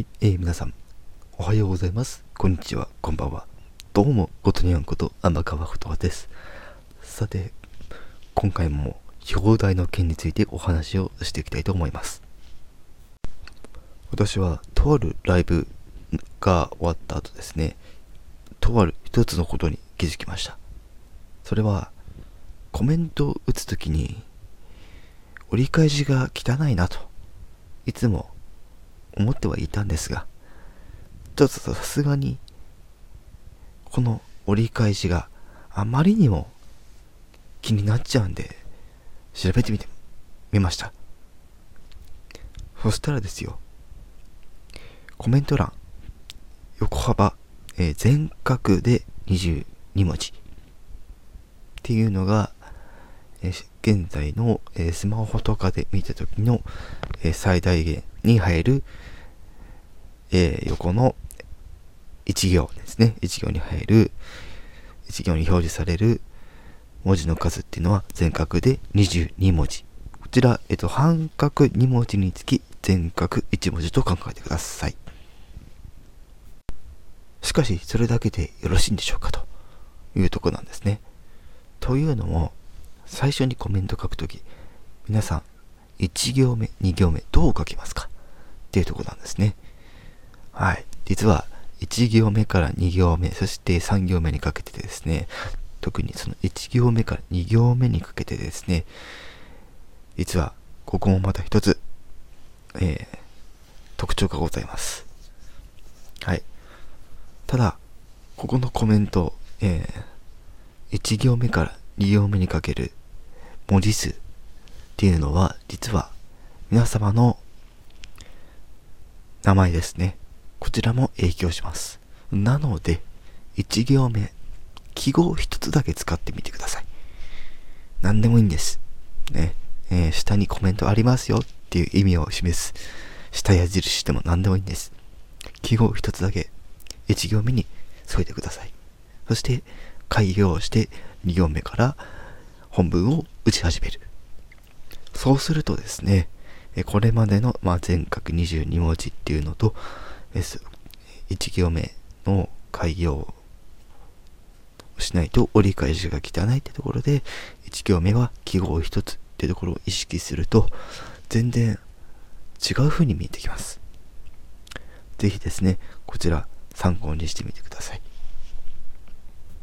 はい、えー、皆さん、おはようございます。こんにちは、こんばんは。どうも、ことにゃんこと天川ふとわです。さて、今回も表題の件についてお話をしていきたいと思います。私は、とあるライブが終わった後ですね、とある一つのことに気づきました。それは、コメントを打つときに、折り返しが汚いなと、いつも思ってはいたんですが、ちょっとさすがに、この折り返しがあまりにも気になっちゃうんで、調べてみてみました。そしたらですよ、コメント欄、横幅、えー、全角で22文字っていうのが、えー、現在の、えー、スマホとかで見た時の、え最大限に入る、え横の1行ですね。1行に入る、1行に表示される文字の数っていうのは全角で22文字。こちら、えっと、半角2文字につき全角1文字と考えてください。しかし、それだけでよろしいんでしょうか？というとこなんですね。というのも、最初にコメント書くとき、皆さん、1行目、2行目、どう書きますか？っていうとこなんですね。はい。実は、1行目から2行目、そして3行目にかけてですね、特にその1行目から2行目にかけてですね、実は、ここもまた一つ、えー、特徴がございます。はい。ただ、ここのコメント、えー、1行目から2行目にかける文字数っていうのは、実は皆様の名前ですね。こちらも影響します。なので、1行目、記号一つだけ使ってみてください。何でもいいんです。ね。えー、下にコメントありますよっていう意味を示す下矢印でも何でもいいんです。記号一つだけ1行目に添えてください。そして、開業して2行目から本文を打ち始める。そうするとですね、これまでの、まあ、全角22文字っていうのと、1行目の開業をしないと折り返しが汚いってところで、1行目は記号1つってところを意識すると、全然違う風に見えてきます。ぜひですね、こちら参考にしてみてください。